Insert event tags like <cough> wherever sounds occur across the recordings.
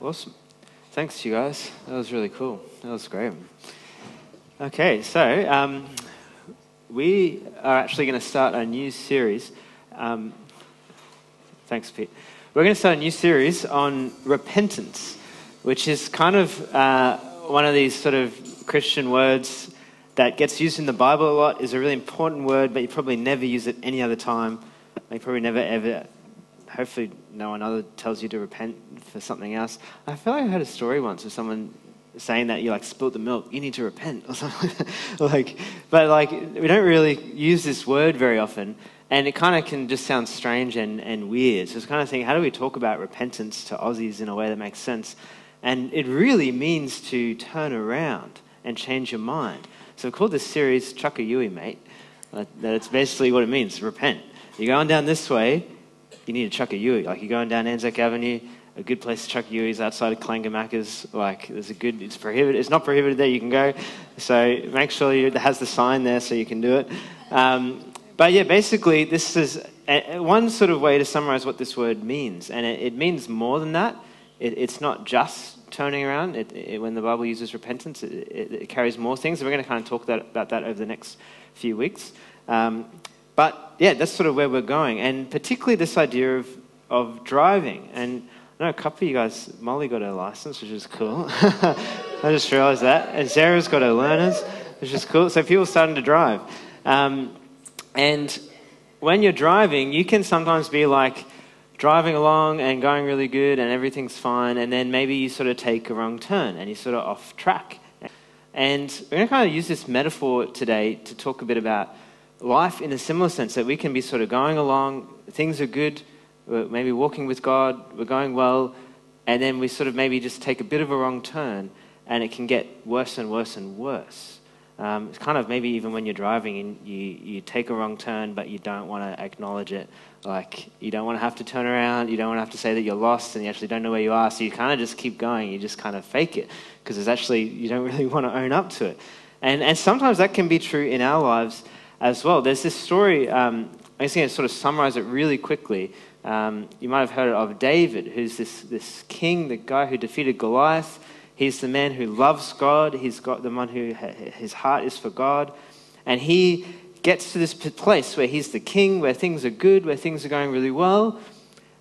Awesome. Thanks, you guys. That was really cool. That was great. Okay, so um, we are actually going to start a new series. Um, thanks, Pete. We're going to start a new series on repentance, which is kind of uh, one of these sort of Christian words that gets used in the Bible a lot, is a really important word, but you probably never use it any other time. You probably never ever hopefully no one other tells you to repent for something else. I feel like I heard a story once of someone saying that you like spilt the milk, you need to repent or something. <laughs> like, but like we don't really use this word very often, and it kind of can just sound strange and, and weird. So it's kind of thinking, how do we talk about repentance to Aussies in a way that makes sense? And it really means to turn around and change your mind. So we called this series Chuck a Yui, mate. That it's basically what it means, repent. You're going down this way, you need to chuck a Yui. Like you're going down Anzac Avenue, a good place to chuck Yui is outside of Kallangur Maccas. Like there's a good, it's prohibited. It's not prohibited there. You can go. So make sure you, it has the sign there so you can do it. Um, but yeah, basically this is a, one sort of way to summarize what this word means, and it, it means more than that. It, it's not just turning around. It, when the Bible uses repentance, it, carries more things. And we're going to kind of talk that, about that over the next few weeks. Um, but yeah, that's sort of where we're going. And particularly this idea of, of driving. And I know a couple of you guys, Molly got her license, which is cool. <laughs> I just realized that. And Sarah's got her learners, which is cool. So people are starting to drive. Um, and when you're driving, you can sometimes be like driving along and going really good and everything's fine. And then maybe you sort of take a wrong turn and you're sort of off track. And we're going to kind of use this metaphor today to talk a bit about life in a similar sense that we can be sort of going along, things are good, maybe walking with God, we're going well, and then we sort of maybe just take a bit of a wrong turn and it can get worse and worse and worse. Um, it's kind of maybe even when you're driving and you, you take a wrong turn, but you don't want to acknowledge it. Like, you don't want to have to turn around, you don't want to have to say that you're lost and you actually don't know where you are, so you kind of just keep going, you just kind of fake it because it's actually, you don't <laughs> really want to own up to it. And, and sometimes that can be true in our lives as well. There's this story, um, I'm just going to sort of summarize it really quickly. Um, you might have heard of David, who's this, this king, the guy who defeated Goliath. He's the man who loves God. He's got the one who his heart is for God. And he gets to this place where he's the king, where things are good, where things are going really well.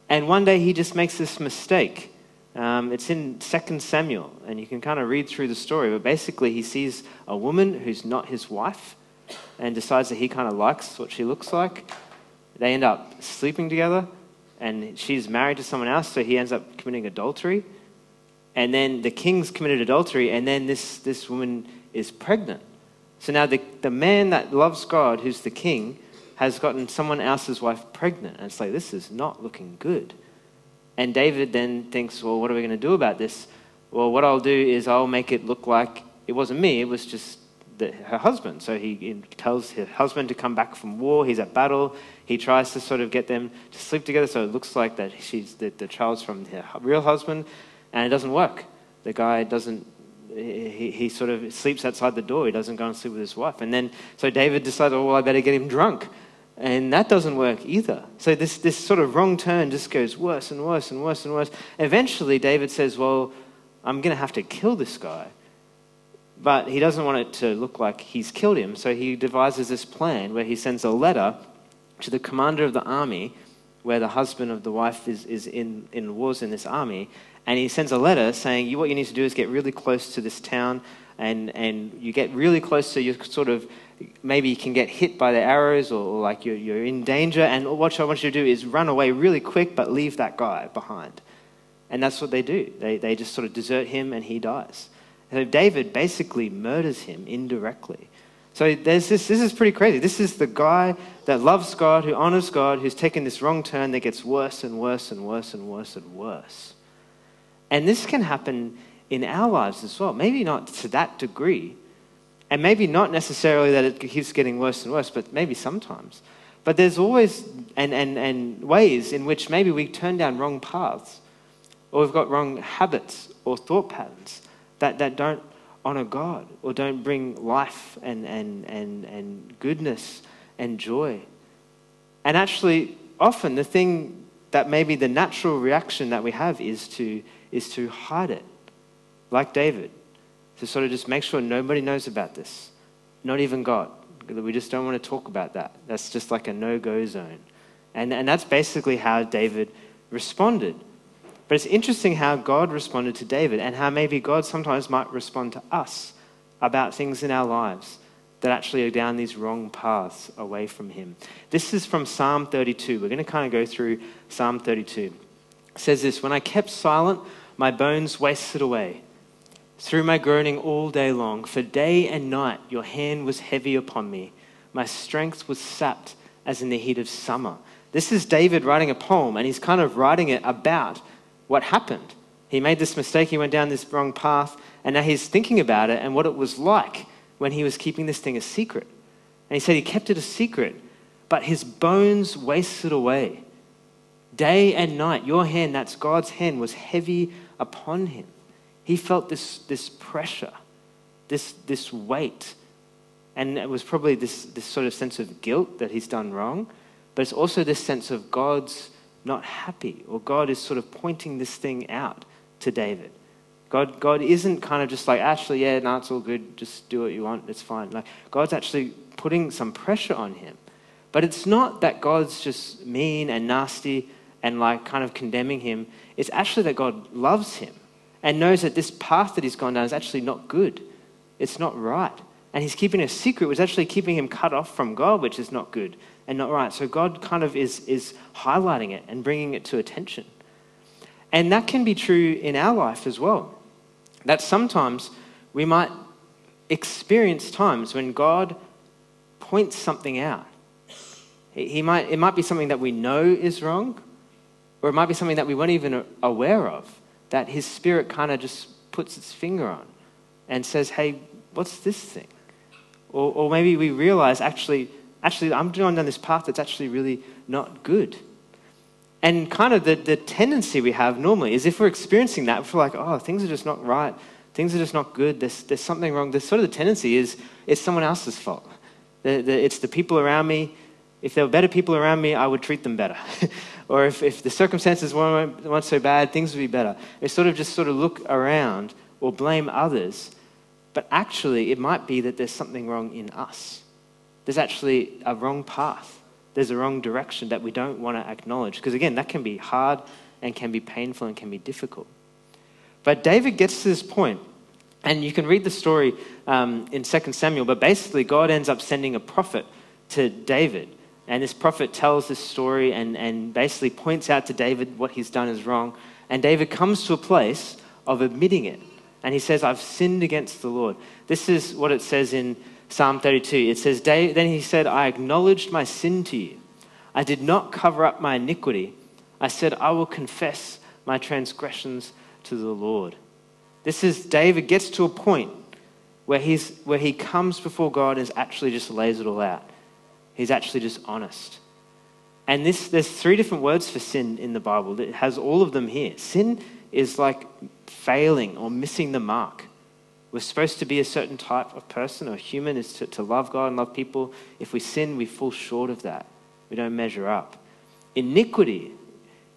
And one day he just makes this mistake. Um, it's in 2 Samuel, and you can kind of read through the story. But basically, he sees a woman who's not his wife and decides that he kind of likes what she looks like. They end up sleeping together, and she's married to someone else, so he ends up committing adultery. And then the king's committed adultery, and then this, this woman is pregnant. So now the, the man that loves God, who's the king, has gotten someone else's wife pregnant. And it's like, this is not looking good. And David then thinks, well, what are we going to do about this? Well, what I'll do is I'll make it look like it wasn't me, it was just the, her husband. So he tells her husband to come back from war. He's at battle. He tries to sort of get them to sleep together so it looks like that she's the, the child's from her real husband, and it doesn't work. The guy doesn't. He, he sort of sleeps outside the door. He doesn't go and sleep with his wife. And then, so David decides, oh, well, I better get him drunk. And that doesn't work either. So this, this sort of wrong turn just goes worse and worse and worse and worse. Eventually, David says, well, I'm going to have to kill this guy. But he doesn't want it to look like he's killed him, so he devises this plan where he sends a letter to the commander of the army, where the husband of the wife is, is in, in wars in this army, and he sends a letter saying, you, What you need to do is get really close to this town, and, and you get really close so you sort of maybe you can get hit by the arrows or, or like you're, you're in danger. And what I want you to do is run away really quick, but leave that guy behind. And that's what they do. They, they just sort of desert him and he dies. So David basically murders him indirectly. So there's this, this is pretty crazy. This is the guy that loves God, who honors God, who's taken this wrong turn that gets worse and worse and worse and worse and worse. And this can happen in our lives as well. Maybe not to that degree. And maybe not necessarily that it keeps getting worse and worse, but maybe sometimes. But there's always and, and, and ways in which maybe we turn down wrong paths, or we've got wrong habits or thought patterns that, that don't honor God or don't bring life and, and, and, and goodness and joy. And actually, often the thing that maybe the natural reaction that we have is to, is to hide it, like David, to sort of just make sure nobody knows about this, not even God. We just don't want to talk about that. That's just like a no go zone. And, and that's basically how David responded. But it's interesting how God responded to David and how maybe God sometimes might respond to us about things in our lives that actually are down these wrong paths away from Him. This is from Psalm 32. We're going to kind of go through Psalm 32. It says this When I kept silent, my bones wasted away through my groaning all day long. For day and night your hand was heavy upon me. My strength was sapped as in the heat of summer. This is David writing a poem, and he's kind of writing it about what happened. He made this mistake, he went down this wrong path, and now he's thinking about it and what it was like when he was keeping this thing a secret. And he said he kept it a secret, but his bones wasted away. Day and night, your hand, that's God's hand, was heavy upon him. He felt this, this pressure, this, this weight. And it was probably this, this sort of sense of guilt that he's done wrong, but it's also this sense of God's not happy, or God is sort of pointing this thing out to David. God, God isn't kind of just like, actually, yeah, no, it's all good, just do what you want, it's fine. Like, God's actually putting some pressure on him. But it's not that God's just mean and nasty and like kind of condemning him. It's actually that God loves him and knows that this path that he's gone down is actually not good. It's not right. And he's keeping a secret, which is actually keeping him cut off from God, which is not good and not right. So God kind of is, is highlighting it and bringing it to attention. And that can be true in our life as well. That sometimes we might experience times when God points something out. He might, it might be something that we know is wrong, or it might be something that we weren't even aware of, that His Spirit kind of just puts its finger on and says, hey, what's this thing? Or, or maybe we realize, actually, actually, I'm going down this path that's actually really not good. And kind of the, the tendency we have normally is if we're experiencing that, if we're like, oh, things are just not right, things are just not good, there's, there's something wrong. There's sort of the tendency is it's someone else's fault. The, the, it's the people around me. If there were better people around me, I would treat them better. <laughs> or if, if the circumstances weren't, weren't so bad, things would be better. We sort of just sort of look around or blame others. But actually, it might be that there's something wrong in us. There's actually a wrong path there's a wrong direction that we don't want to acknowledge. Because again, that can be hard and can be painful and can be difficult. But David gets to this point, and you can read the story um, in 2 Samuel, but basically, God ends up sending a prophet to David. And this prophet tells this story and, and basically points out to David what he's done is wrong. And David comes to a place of admitting it. And he says, I've sinned against the Lord. This is what it says in Psalm 32. It says, Then he said, I acknowledged my sin to you. I did not cover up my iniquity. I said, I will confess my transgressions to the Lord. This is David gets to a point where, he's, where he comes before God and actually just lays it all out. He's actually just honest. And this, there's three different words for sin in the Bible. It has all of them here. Sin is like failing or missing the mark. We're supposed to be a certain type of person or human is to, to love God and love people. If we sin, we fall short of that. We don't measure up. Iniquity,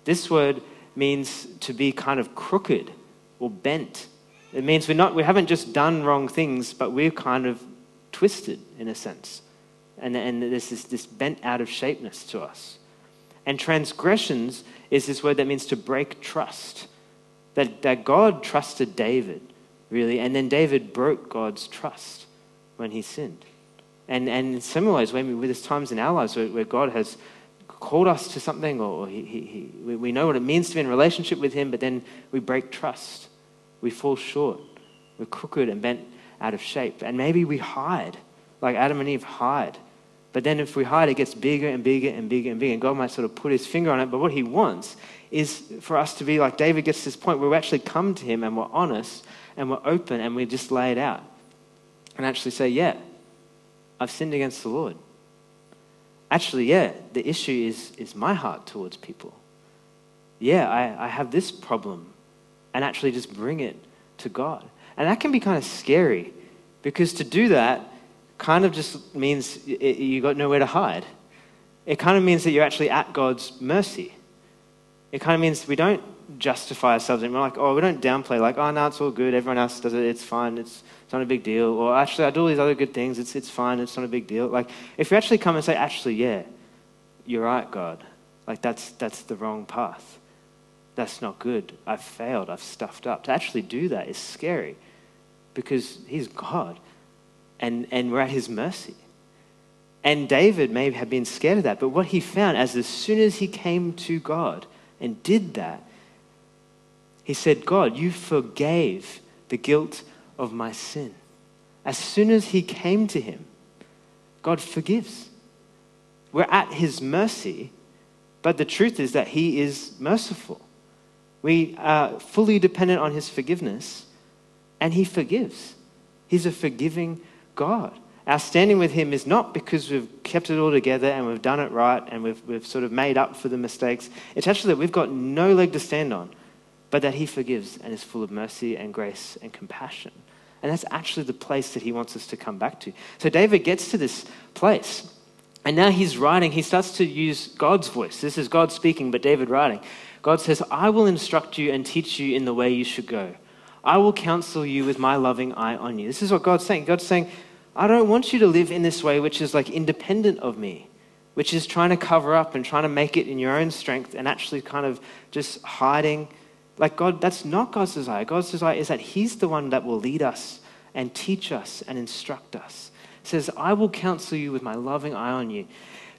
this word means to be kind of crooked or bent. It means we're not, we haven't just done wrong things, but we're kind of twisted in a sense. And, and this, this bent out of shapeness to us. And transgressions is this word that means to break trust. That, that God trusted David really. And then David broke God's trust when he sinned. And, and in similar ways, when we, there's times in our lives where, where God has called us to something or he, he, he, we know what it means to be in relationship with him, but then we break trust. We fall short. We're crooked and bent out of shape. And maybe we hide, like Adam and Eve hide. But then if we hide, it gets bigger and bigger and bigger and bigger. And God might sort of put his finger on it. But what he wants is for us to be like David gets to this point where we actually come to him and we're honest and we're open and we just lay it out and actually say, yeah, I've sinned against the Lord. Actually, yeah, the issue is, is my heart towards people. Yeah, I, I have this problem. And actually just bring it to God. And that can be kind of scary because to do that kind of just means you got nowhere to hide. It kind of means that you're actually at God's mercy. It kind of means we don't justify ourselves and we're like, oh, we don't downplay, like, oh, no, it's all good. Everyone else does it. It's fine. It's, it's not a big deal. Or actually, I do all these other good things. It's, it's fine. It's not a big deal. Like, if you actually come and say, actually, yeah, you're right, God. Like, that's, that's the wrong path. That's not good. I've failed. I've stuffed up. To actually do that is scary because He's God and, and we're at His mercy. And David may have been scared of that, but what he found as as soon as he came to God and did that, he said, God, you forgave the guilt of my sin. As soon as he came to him, God forgives. We're at his mercy, but the truth is that he is merciful. We are fully dependent on his forgiveness, and he forgives. He's a forgiving God. Our standing with Him is not because we've kept it all together and we've done it right and we've, we've sort of made up for the mistakes. It's actually that we've got no leg to stand on, but that He forgives and is full of mercy and grace and compassion. And that's actually the place that He wants us to come back to. So David gets to this place. And now he's writing, he starts to use God's voice. This is God speaking, but David writing. God says, I will instruct you and teach you in the way you should go. I will counsel you with my loving eye on you. This is what God's saying. God's saying, I don't want you to live in this way, which is like independent of me, which is trying to cover up and trying to make it in your own strength and actually kind of just hiding. Like God, that's not God's desire. God's desire is that He's the one that will lead us and teach us and instruct us. Says, I will counsel you with my loving eye on you.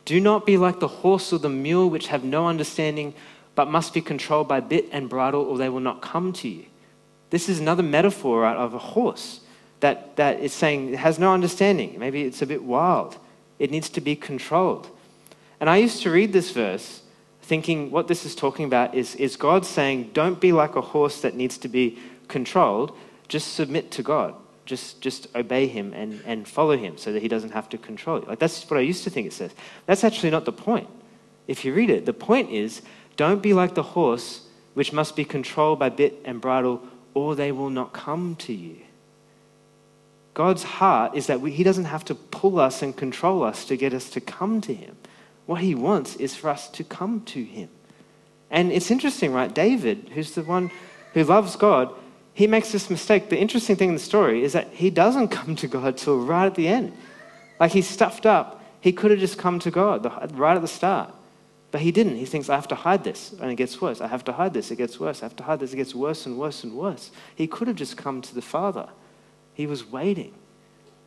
Do not be like the horse or the mule, which have no understanding, but must be controlled by bit and bridle, or they will not come to you. This is another metaphor right, of a horse that, that is saying it has no understanding. Maybe it's a bit wild. It needs to be controlled. And I used to read this verse thinking what this is talking about is, is God saying, don't be like a horse that needs to be controlled, just submit to God. Just, just obey him and, and follow him so that he doesn't have to control you. Like that's what I used to think it says. That's actually not the point. If you read it, the point is don't be like the horse which must be controlled by bit and bridle or they will not come to you. God's heart is that we, He doesn't have to pull us and control us to get us to come to Him. What He wants is for us to come to Him. And it's interesting, right? David, who's the one who loves God, he makes this mistake. The interesting thing in the story is that he doesn't <laughs> come to God till right at the end. Like he's stuffed up. He could have just come to God right at the start. But he didn't. He thinks, I have to hide this. And it gets worse. I have to hide this. It gets worse. I have to hide this. It gets worse and worse and worse. He could have just come to the Father. He was waiting.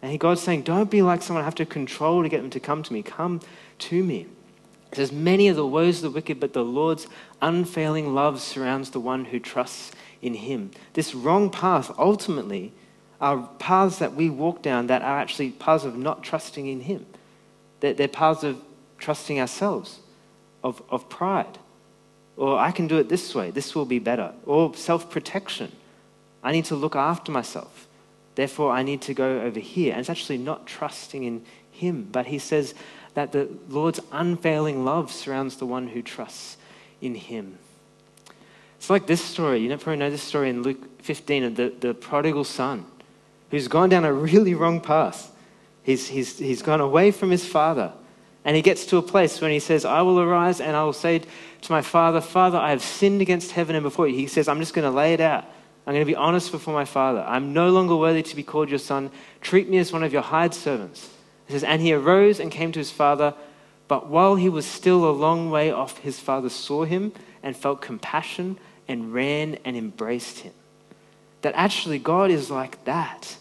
And God's saying, Don't be like someone I have to control to get them to come to me. Come to me. Says, Many are the woes of the wicked, but the Lord's unfailing love surrounds the one who trusts in him. This wrong path ultimately are paths that we walk down that are actually paths of not trusting in him. They're, they're paths of trusting ourselves of, of pride. Or I can do it this way, this will be better. Or self protection. I need to look after myself. Therefore, I need to go over here. And it's actually not trusting in Him. But He says that the Lord's unfailing love surrounds the one who trusts in Him. It's like this story. You probably know this story in Luke 15 of the, the prodigal son who's gone down a really wrong path. He's, he's, he's gone away from his father and he gets to a place when he says, I will arise and I will say to my father, Father, I have sinned against heaven and before you. He says, I'm just going to lay it out. I'm going to be honest before my father. I'm no longer worthy to be called your son. Treat me as one of your hired servants. He says, And he arose and came to his father. But while he was still a long way off, his father saw him and felt compassion and ran and embraced him. That actually God is like that.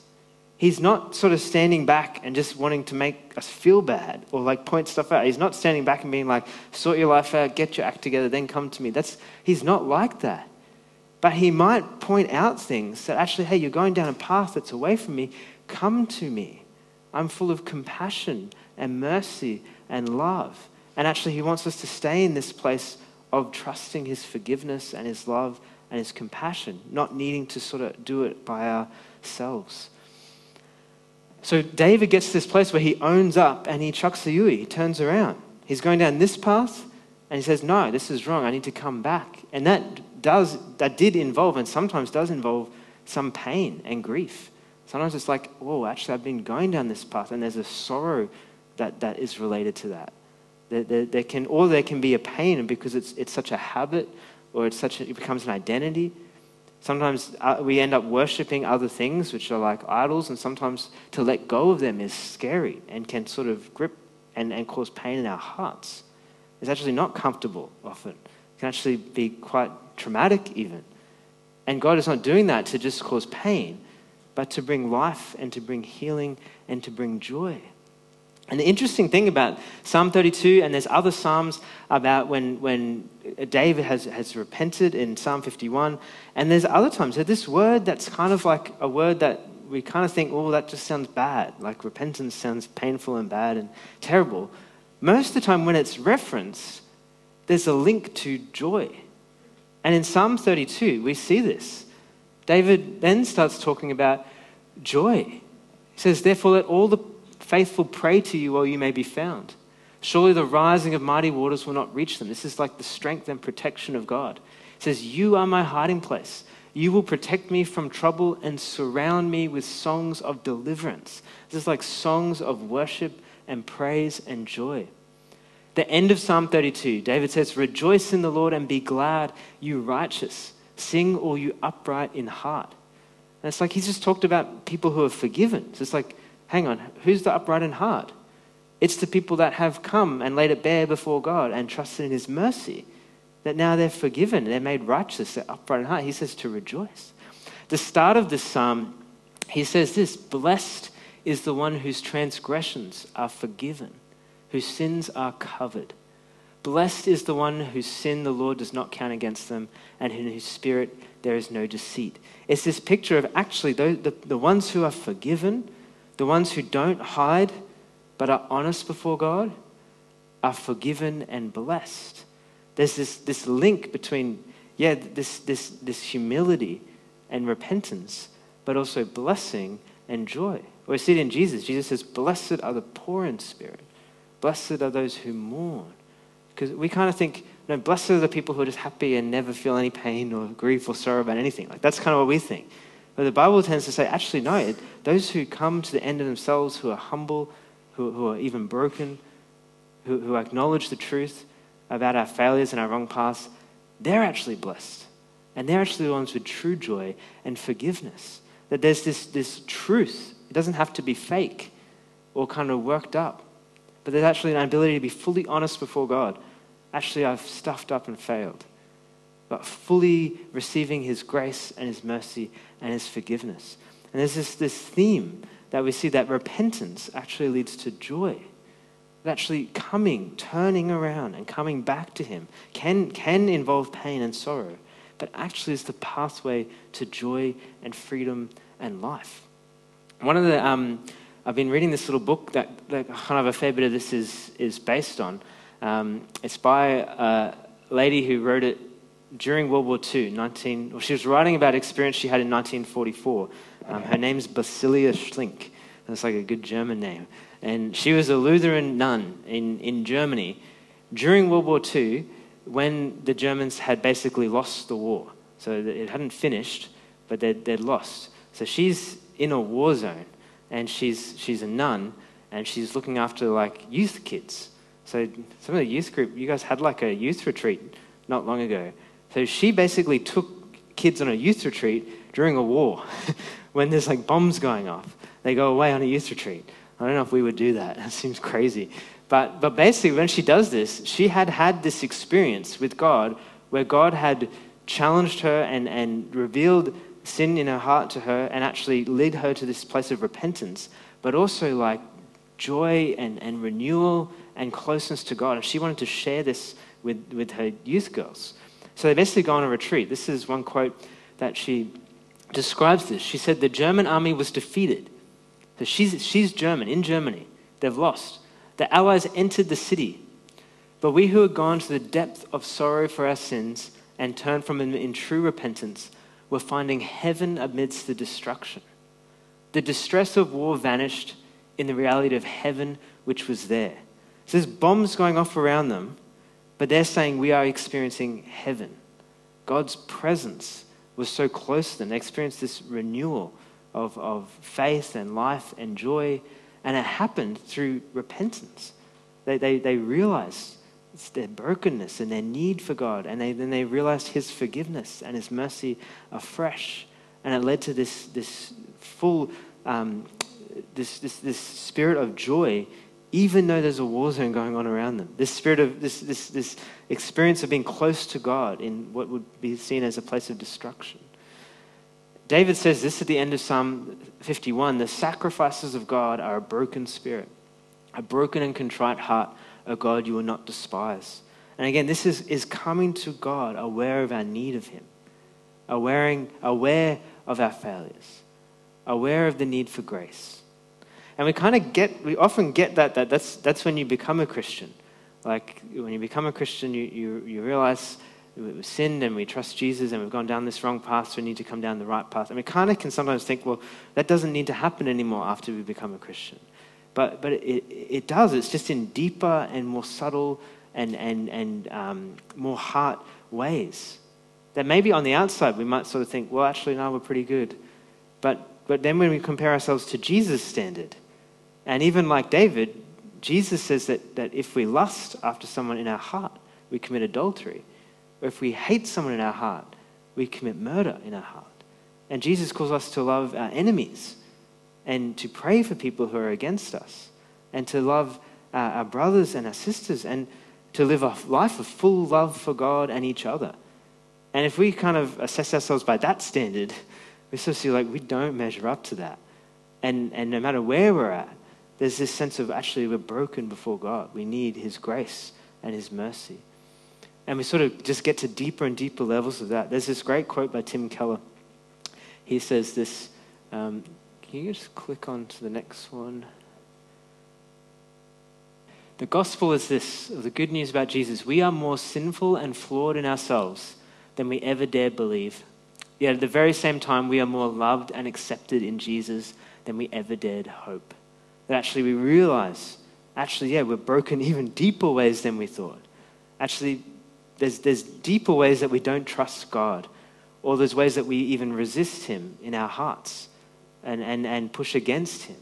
He's not sort of standing back and just wanting to make us feel bad or like point stuff out. He's not standing back and being like, sort your life out, get your act together, then come to me. That's, he's not like that. But he might point out things that actually, hey, you're going down a path that's away from me. Come to me. I'm full of compassion and mercy and love. And actually, he wants us to stay in this place of trusting his forgiveness and his love and his compassion, not needing to sort of do it by ourselves. So David gets to this place where he owns up and he chucks the Yui. He turns around. He's going down this path and he says, No, this is wrong. I need to come back. And that does that did involve and sometimes does involve some pain and grief. Sometimes it's like, oh, actually, I've been going down this path, and there's a sorrow that, that is related to that. There, there, there can, or there can be a pain because it's, it's such a habit or it's such a, it becomes an identity. Sometimes uh, we end up worshiping other things which are like idols, and sometimes to let go of them is scary and can sort of grip and, and cause pain in our hearts. It's actually not comfortable often. It can actually be quite traumatic, even. And God is not doing that to just cause pain, but to bring life and to bring healing and to bring joy. And the interesting thing about Psalm 32, and there's other Psalms about when, when David has, has repented in Psalm 51, and there's other times. So this word that's kind of like a word that we kind of think, oh, that just sounds bad. Like repentance sounds painful and bad and terrible. Most of the time, when it's referenced, there's a link to joy. And in Psalm 32, we see this. David then starts talking about joy. He says, Therefore, let all the faithful pray to you while you may be found. Surely the rising of mighty waters will not reach them. This is like the strength and protection of God. He says, You are my hiding place. You will protect me from trouble and surround me with songs of deliverance. This is like songs of worship and praise and joy. The end of Psalm 32, David says, Rejoice in the Lord and be glad, you righteous. Sing, all you upright in heart. And it's like he's just talked about people who are forgiven. So it's like, hang on, who's the upright in heart? It's the people that have come and laid it bare before God and trusted in his mercy, that now they're forgiven, they're made righteous, they're upright in heart. He says to rejoice. The start of this psalm, he says this Blessed is the one whose transgressions are forgiven whose sins are covered. Blessed is the one whose sin the Lord does not count against them, and in whose spirit there is no deceit. It's this picture of actually the, the, the ones who are forgiven, the ones who don't hide but are honest before God, are forgiven and blessed. There's this, this link between, yeah, this, this, this humility and repentance, but also blessing and joy. We see it in Jesus. Jesus says, Blessed are the poor in spirit Blessed are those who mourn. Because we kind of think, no, blessed are the people who are just happy and never feel any pain or grief or sorrow about anything. Like that's kind of what we think. But the Bible tends to say, actually, no, it, those who come to the end of themselves, who are humble, who, who are even broken, who, who acknowledge the truth about our failures and our wrong paths, they're actually blessed. And they're actually the ones with true joy and forgiveness. That there's this, this truth. It doesn't have to be fake or kind of worked up. But there's actually an ability to be fully honest before God. Actually, I've stuffed up and failed. But fully receiving His grace and His mercy and His forgiveness. And there's this, this theme that we see that repentance actually leads to joy. That actually coming, turning around, and coming back to Him can, can involve pain and sorrow, but actually is the pathway to joy and freedom and life. One of the. Um, I've been reading this little book that, that kind of a fair bit of this is, is based on. Um, it's by a lady who wrote it during World War II, 19, well, she was writing about experience she had in 1944. Um, her name's Basilea Schlink. That's like a good German name. And she was a Lutheran nun in, in Germany during World War II when the Germans had basically lost the war. So it hadn't finished, but they'd, they'd lost. So she's in a war zone and she's, she's a nun, and she's looking after like youth kids. So some of the youth group, you guys had like a youth retreat not long ago. So she basically took kids on a youth retreat during a war <laughs> when there's like bombs going off. They go away on a youth retreat. I don't know if we would do that. <laughs> It seems crazy. But, but basically, when she does this, she had had this experience with God where God had challenged her and, and revealed sin in her heart to her and actually lead her to this place of repentance, but also like joy and, and renewal and closeness to God. And she wanted to share this with, with her youth girls. So they basically go on a retreat. This is one quote that she describes this. She said, The German army was defeated. So she's, she's German, in Germany. They've lost. The Allies entered the city. But we who had gone to the depth of sorrow for our sins and turned from them in true repentance were finding heaven amidst the destruction. The distress of war vanished in the reality of heaven which was there. So there's bombs going off around them, but they're saying we are experiencing heaven. God's presence was so close to them. They experienced this renewal of, of faith and life and joy, and it happened through repentance. They, they, they realized It's their brokenness and their need for God. And they, then they realized His forgiveness and His mercy afresh. And it led to this, this full, um, this, this, this spirit of joy, even though there's a war zone going on around them. This spirit of, this, this, this experience of being close to God in what would be seen as a place of destruction. David says this at the end of Psalm 51 the sacrifices of God are a broken spirit, a broken and contrite heart, O God, you will not despise. And again, this is, is coming to God aware of our need of Him, aware, aware of our failures, aware of the need for grace. And we kind of get, we often get that, that that's, that's when you become a Christian. Like when you become a Christian, you, you, you realize we've sinned and we trust Jesus and we've gone down this wrong path, so we need to come down the right path. And we kind of can sometimes think, well, that doesn't need to happen anymore after we become a Christian. But, but it, it does. It's just in deeper and more subtle and, and, and um, more heart ways. That maybe on the outside we might sort of think, well, actually, no, we're pretty good. But, but then when we compare ourselves to Jesus' standard, and even like David, Jesus says that, that if we lust after someone in our heart, we commit adultery. Or if we hate someone in our heart, we commit murder in our heart. And Jesus calls us to love our enemies and to pray for people who are against us and to love uh, our brothers and our sisters and to live a life of full love for God and each other. And if we kind of assess ourselves by that standard, <laughs> we sort of see like we don't measure up to that. And, and no matter where we're at, there's this sense of actually we're broken before God. We need His grace and His mercy. And we sort of just get to deeper and deeper levels of that. There's this great quote by Tim Keller. He says this um, can you just click on to the next one? The gospel is this the good news about Jesus. We are more sinful and flawed in ourselves than we ever dared believe. Yet at the very same time, we are more loved and accepted in Jesus than we ever dared hope. That actually we realize, actually, yeah, we're broken <laughs> even deeper ways than we thought. Actually, there's, there's deeper ways that we don't trust God, or there's ways that we even resist Him in our hearts and, and, and push against him.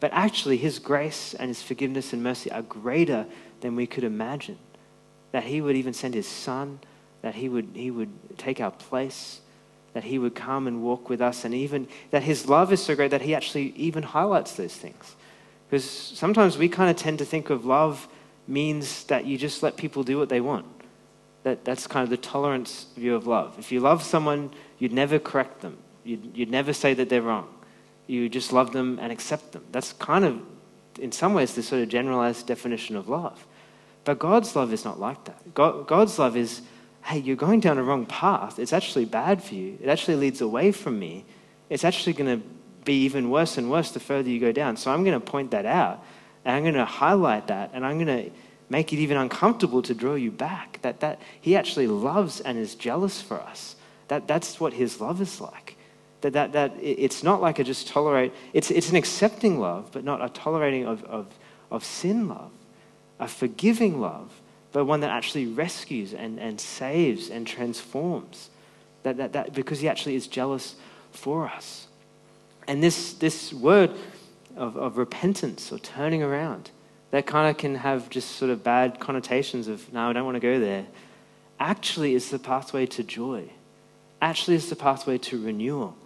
But actually, his grace and his forgiveness and mercy are greater than we could imagine. That he would even send his son, that he would, he would take our place, that he would come and walk with us, and even that his love is so great that he actually even highlights those things. Because sometimes we kind of tend to think of love means that you just let people do what they want. That, that's kind of the tolerance view of love. If you love someone, you'd never correct them, you'd, you'd never say that they're wrong you just love them and accept them. That's kind of, in some ways, the sort of generalized definition of love. But God's love is not like that. God, God's love is, hey, you're going down a wrong path. It's actually bad for you. It actually leads away from me. It's actually going to be even worse and worse the further you go down. So I'm going to point that out, and I'm going to highlight that, and I'm going to make it even uncomfortable to draw you back. That, that He actually loves and is jealous for us. That, that's what His love is like. That, that, that it's not like a just tolerate, it's, it's an accepting love, but not a tolerating of, of, of sin love, a forgiving love, but one that actually rescues and, and saves and transforms. That, that, that, because he actually is jealous for us. And this, this word of, of repentance or turning around, that kind of can have just sort of bad connotations of, no, I don't want to go there. Actually, is the pathway to joy. Actually, is the pathway to renewal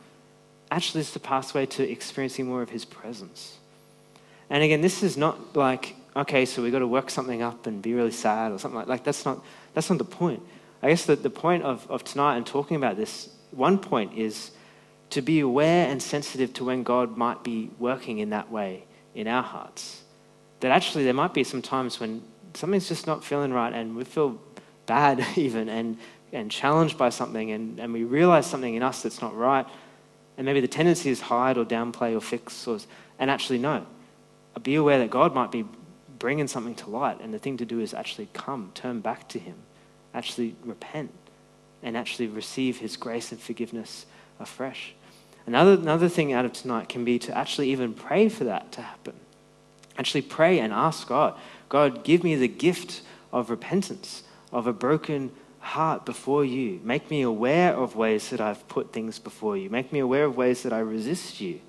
actually it's the pathway to experiencing more of his presence. And again, this is not like, okay, so we've got to work something up and be really sad or something like, like that's not that's not the point. I guess that the point of, of tonight and talking about this, one point is to be aware and sensitive to when God might be working in that way in our hearts. That actually there might be some times when something's just not feeling right and we feel bad <laughs> even and, and challenged by something and, and we realize something in us that's not right and maybe the tendency is hide or downplay or fix, or, and actually no. Be aware that God might be bringing something to light, and the thing to do is actually come, turn back to Him, actually repent, and actually receive His grace and forgiveness afresh. Another, another thing out of tonight can be to actually even pray for that to happen. Actually pray and ask God, God, give me the gift of repentance, of a broken heart before you. Make me aware of ways that I've put things before you. Make me aware of ways that I resist you.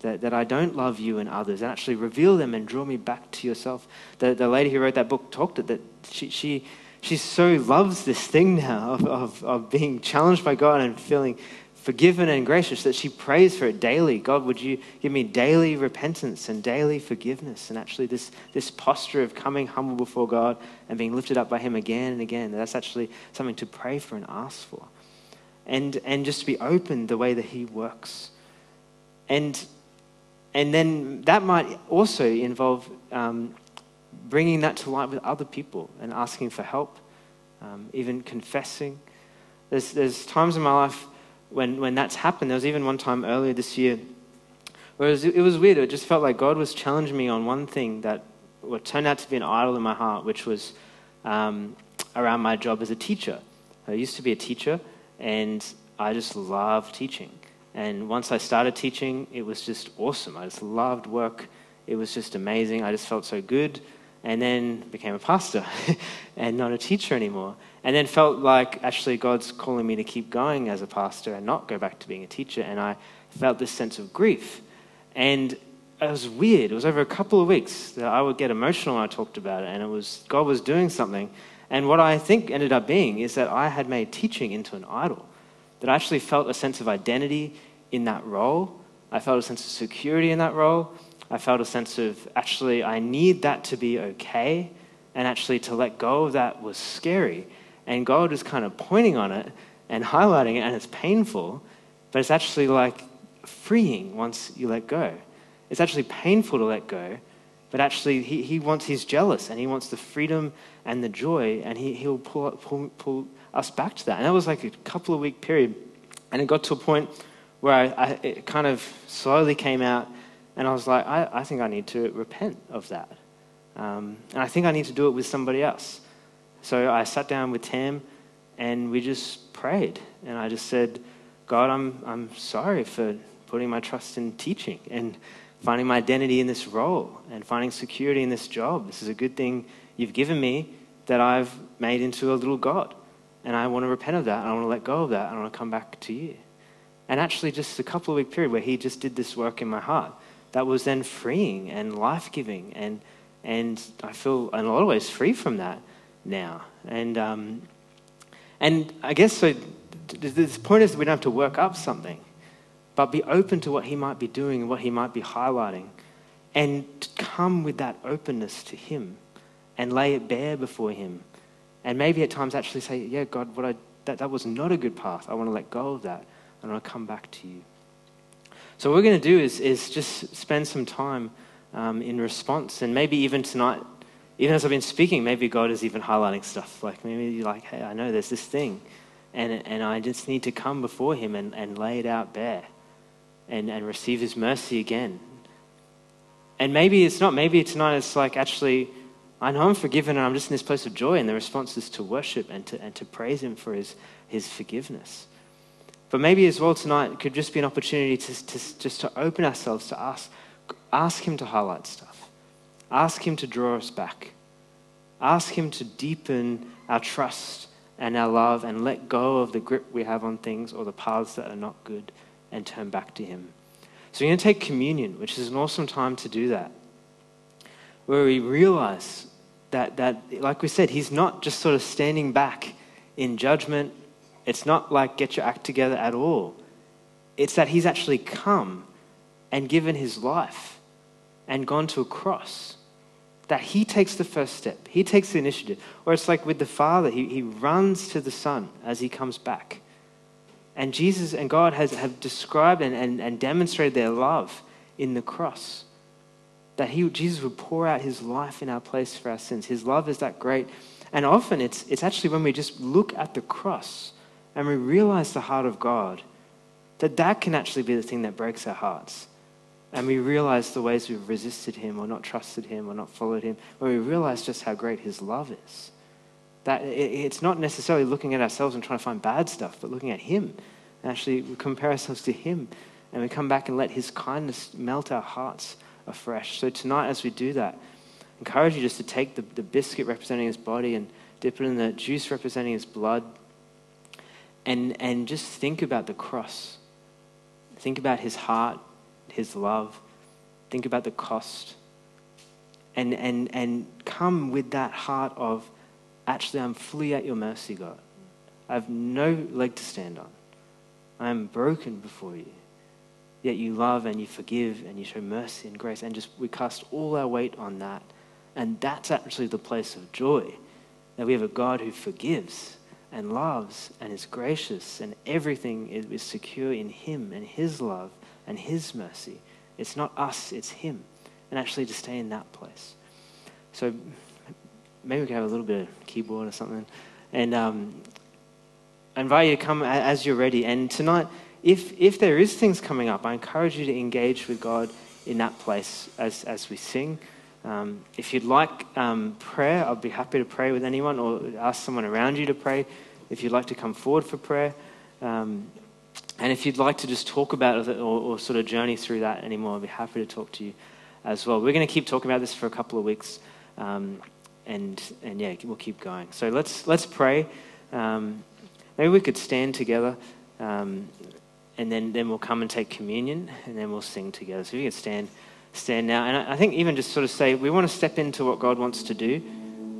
that, that I don't love you and others, and actually reveal them and draw me back to yourself. The, the lady who wrote that book talked it that she, she, she so loves this thing now of, of, of being challenged by God and feeling forgiven and gracious that she prays for it daily. God, would you give me daily repentance and daily forgiveness? And actually, this, this posture of coming humble before God and being lifted up by Him again and again, that's actually something to pray for and ask for. And, and just to be open the way that He works. And, and then that might also involve um, bringing that to light with other people and asking for help, um, even confessing. There's, there's times in my life when, when that's happened, there was even one time earlier this year where it was, it was weird. It just felt like God was challenging me on one thing that what turned out to be an idol in my heart, which was um, around my job as a teacher. I used to be a teacher, and I just loved teaching. And once I started teaching, it was just awesome. I just loved work. It was just amazing. I just felt so good. And then became a pastor <laughs> and not a teacher anymore and then felt like actually God's calling me to keep going as a pastor and not go back to being a teacher. And I felt this sense of grief. And it was weird. It was over a couple of weeks that I would get emotional when I talked about it. And it was God was doing something. And what I think ended up being is that I had made teaching into an idol. That I actually felt a sense of identity in that role. I felt a sense of security in that role. I felt a sense of actually, I need that to be okay. And actually, to let go of that was scary. And God is kind of pointing on it and highlighting it, and it's painful, but it's actually like freeing once you let go. It's actually painful to let go, but actually, he, he wants, he's jealous and he wants the freedom and the joy, and he, he'll pull, pull, pull us back to that. And that was like a couple of week period. And it got to a point where I, I, it kind of slowly came out, and I was like, I, I think I need to repent of that. Um, and I think I need to do it with somebody else. So I sat down with Tam and we just prayed. And I just said, God, I'm, I'm sorry for putting my trust in teaching and finding my identity in this role and finding security in this job. This is a good thing you've given me that I've made into a little God. And I want to repent of that. I want to let go of that. I want to come back to you. And actually, just a couple of week period where he just did this work in my heart that was then freeing and life giving. And, and I feel, in a lot of ways, free from that now. And, um, and I guess so the point is we don't have to work up something, but be open to what he might be doing and what he might be highlighting. And come with that openness to him and lay it bare before him. And maybe at times actually say, yeah, God, what I, that, that was not a good path. I want to let go of that. And I want to come back to you. So what we're going to do is, is just spend some time um, in response. And maybe even tonight, even as I've been speaking, maybe God is even highlighting stuff. Like maybe you're like, hey, I know there's this thing. And, and I just need to come before him and, and lay it out bare and, and receive his mercy again. And maybe it's not. Maybe tonight it's like, actually, I know I'm forgiven and I'm just in this place of joy. And the response is to worship and to, and to praise him for his, his forgiveness. But maybe as well tonight could just be an opportunity to, to just to open ourselves to ask, ask him to highlight stuff. Ask Him to draw us back. Ask Him to deepen our trust and our love and let go of the grip we have on things or the paths that are not good and turn back to Him. So, we're going to take communion, which is an awesome time to do that, where we realize that, that, like we said, He's not just sort of standing back in judgment. It's not like get your act together at all. It's that He's actually come and given His life and gone to a cross that he takes the first step. He takes the initiative. Or it's like with the Father, he, he runs to the Son as he comes back. And Jesus and God has, have described and, and, and demonstrated their love in the cross. That he, Jesus would pour out his life in our place for our sins. His love is that great. And often it's, it's actually when we just look at the cross and we realize the heart of God, that that can actually be the thing that breaks our hearts and we realize the ways we've resisted him or not trusted him or not followed him, when we realize just how great his love is. That it's not necessarily looking at ourselves and trying to find bad stuff, but looking at him. And actually, we compare ourselves to him and we come back and let his kindness melt our hearts afresh. So tonight, as we do that, I encourage you just to take the, the biscuit representing his body and dip it in the juice representing his blood and, and just think about the cross. Think about his heart his love, think about the cost, and, and, and come with that heart of, actually, I'm fully at your mercy, God. I have no leg to stand on. I am broken before you. Yet you love and you forgive and you show mercy and grace, and just we cast all our weight on that. And that's actually the place of joy that we have a God who forgives and loves and is gracious, and everything is, secure in Him and His love and His mercy. It's not us, it's Him. And actually to stay in that place. So maybe we can have a little bit of keyboard or something. And um, I invite you to come as you're ready. And tonight, if, if there is things coming up, I encourage you to engage with God in that place as, as we sing. Um, if you'd like um, prayer, I'd be happy to pray with anyone or ask someone around you to pray. If you'd like to come forward for prayer. Um, and if you'd like to just talk about it or, or, sort of journey through that anymore, I'd be happy to talk to you as well. We're going to keep talking about this for a couple of weeks. Um, and, and yeah, we'll keep going. So let's, let's pray. Um, maybe we could stand together. Um, and then, then we'll come and take communion, and then we'll sing together. So if you could stand stand now. And I think even just sort of say we want to step into what God wants to do.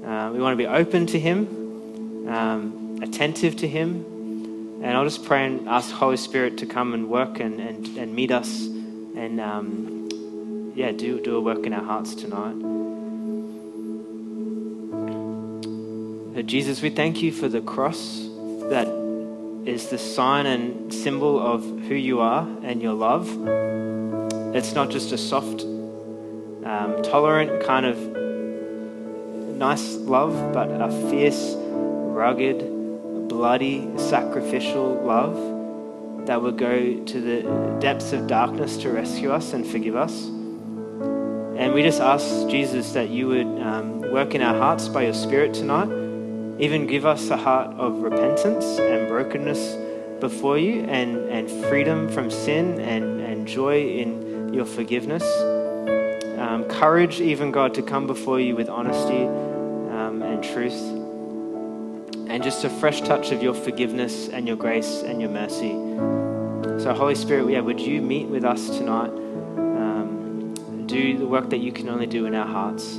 Uh, we want to be open to Him, um, attentive to Him. And I'll just pray and ask Holy Spirit to come and work and, and, and meet us and, um, yeah, do, do a work in our hearts tonight. But Jesus, we thank you for the cross that is the sign and symbol of who you are and your love. It's not just a soft, um, tolerant kind of nice love, but a fierce, rugged, bloody, sacrificial love that will go to the depths of darkness to rescue us and forgive us. And we just ask, Jesus, that you would um, work in our hearts by your Spirit tonight, even give us a heart of repentance and brokenness before you and, and freedom from sin and, and joy in your forgiveness. Um, courage, even God, to come before you with honesty um, and truth. And just a fresh touch of your forgiveness and your grace and your mercy. So, Holy Spirit, yeah, would you meet with us tonight? Um, do the work that you can only do in our hearts.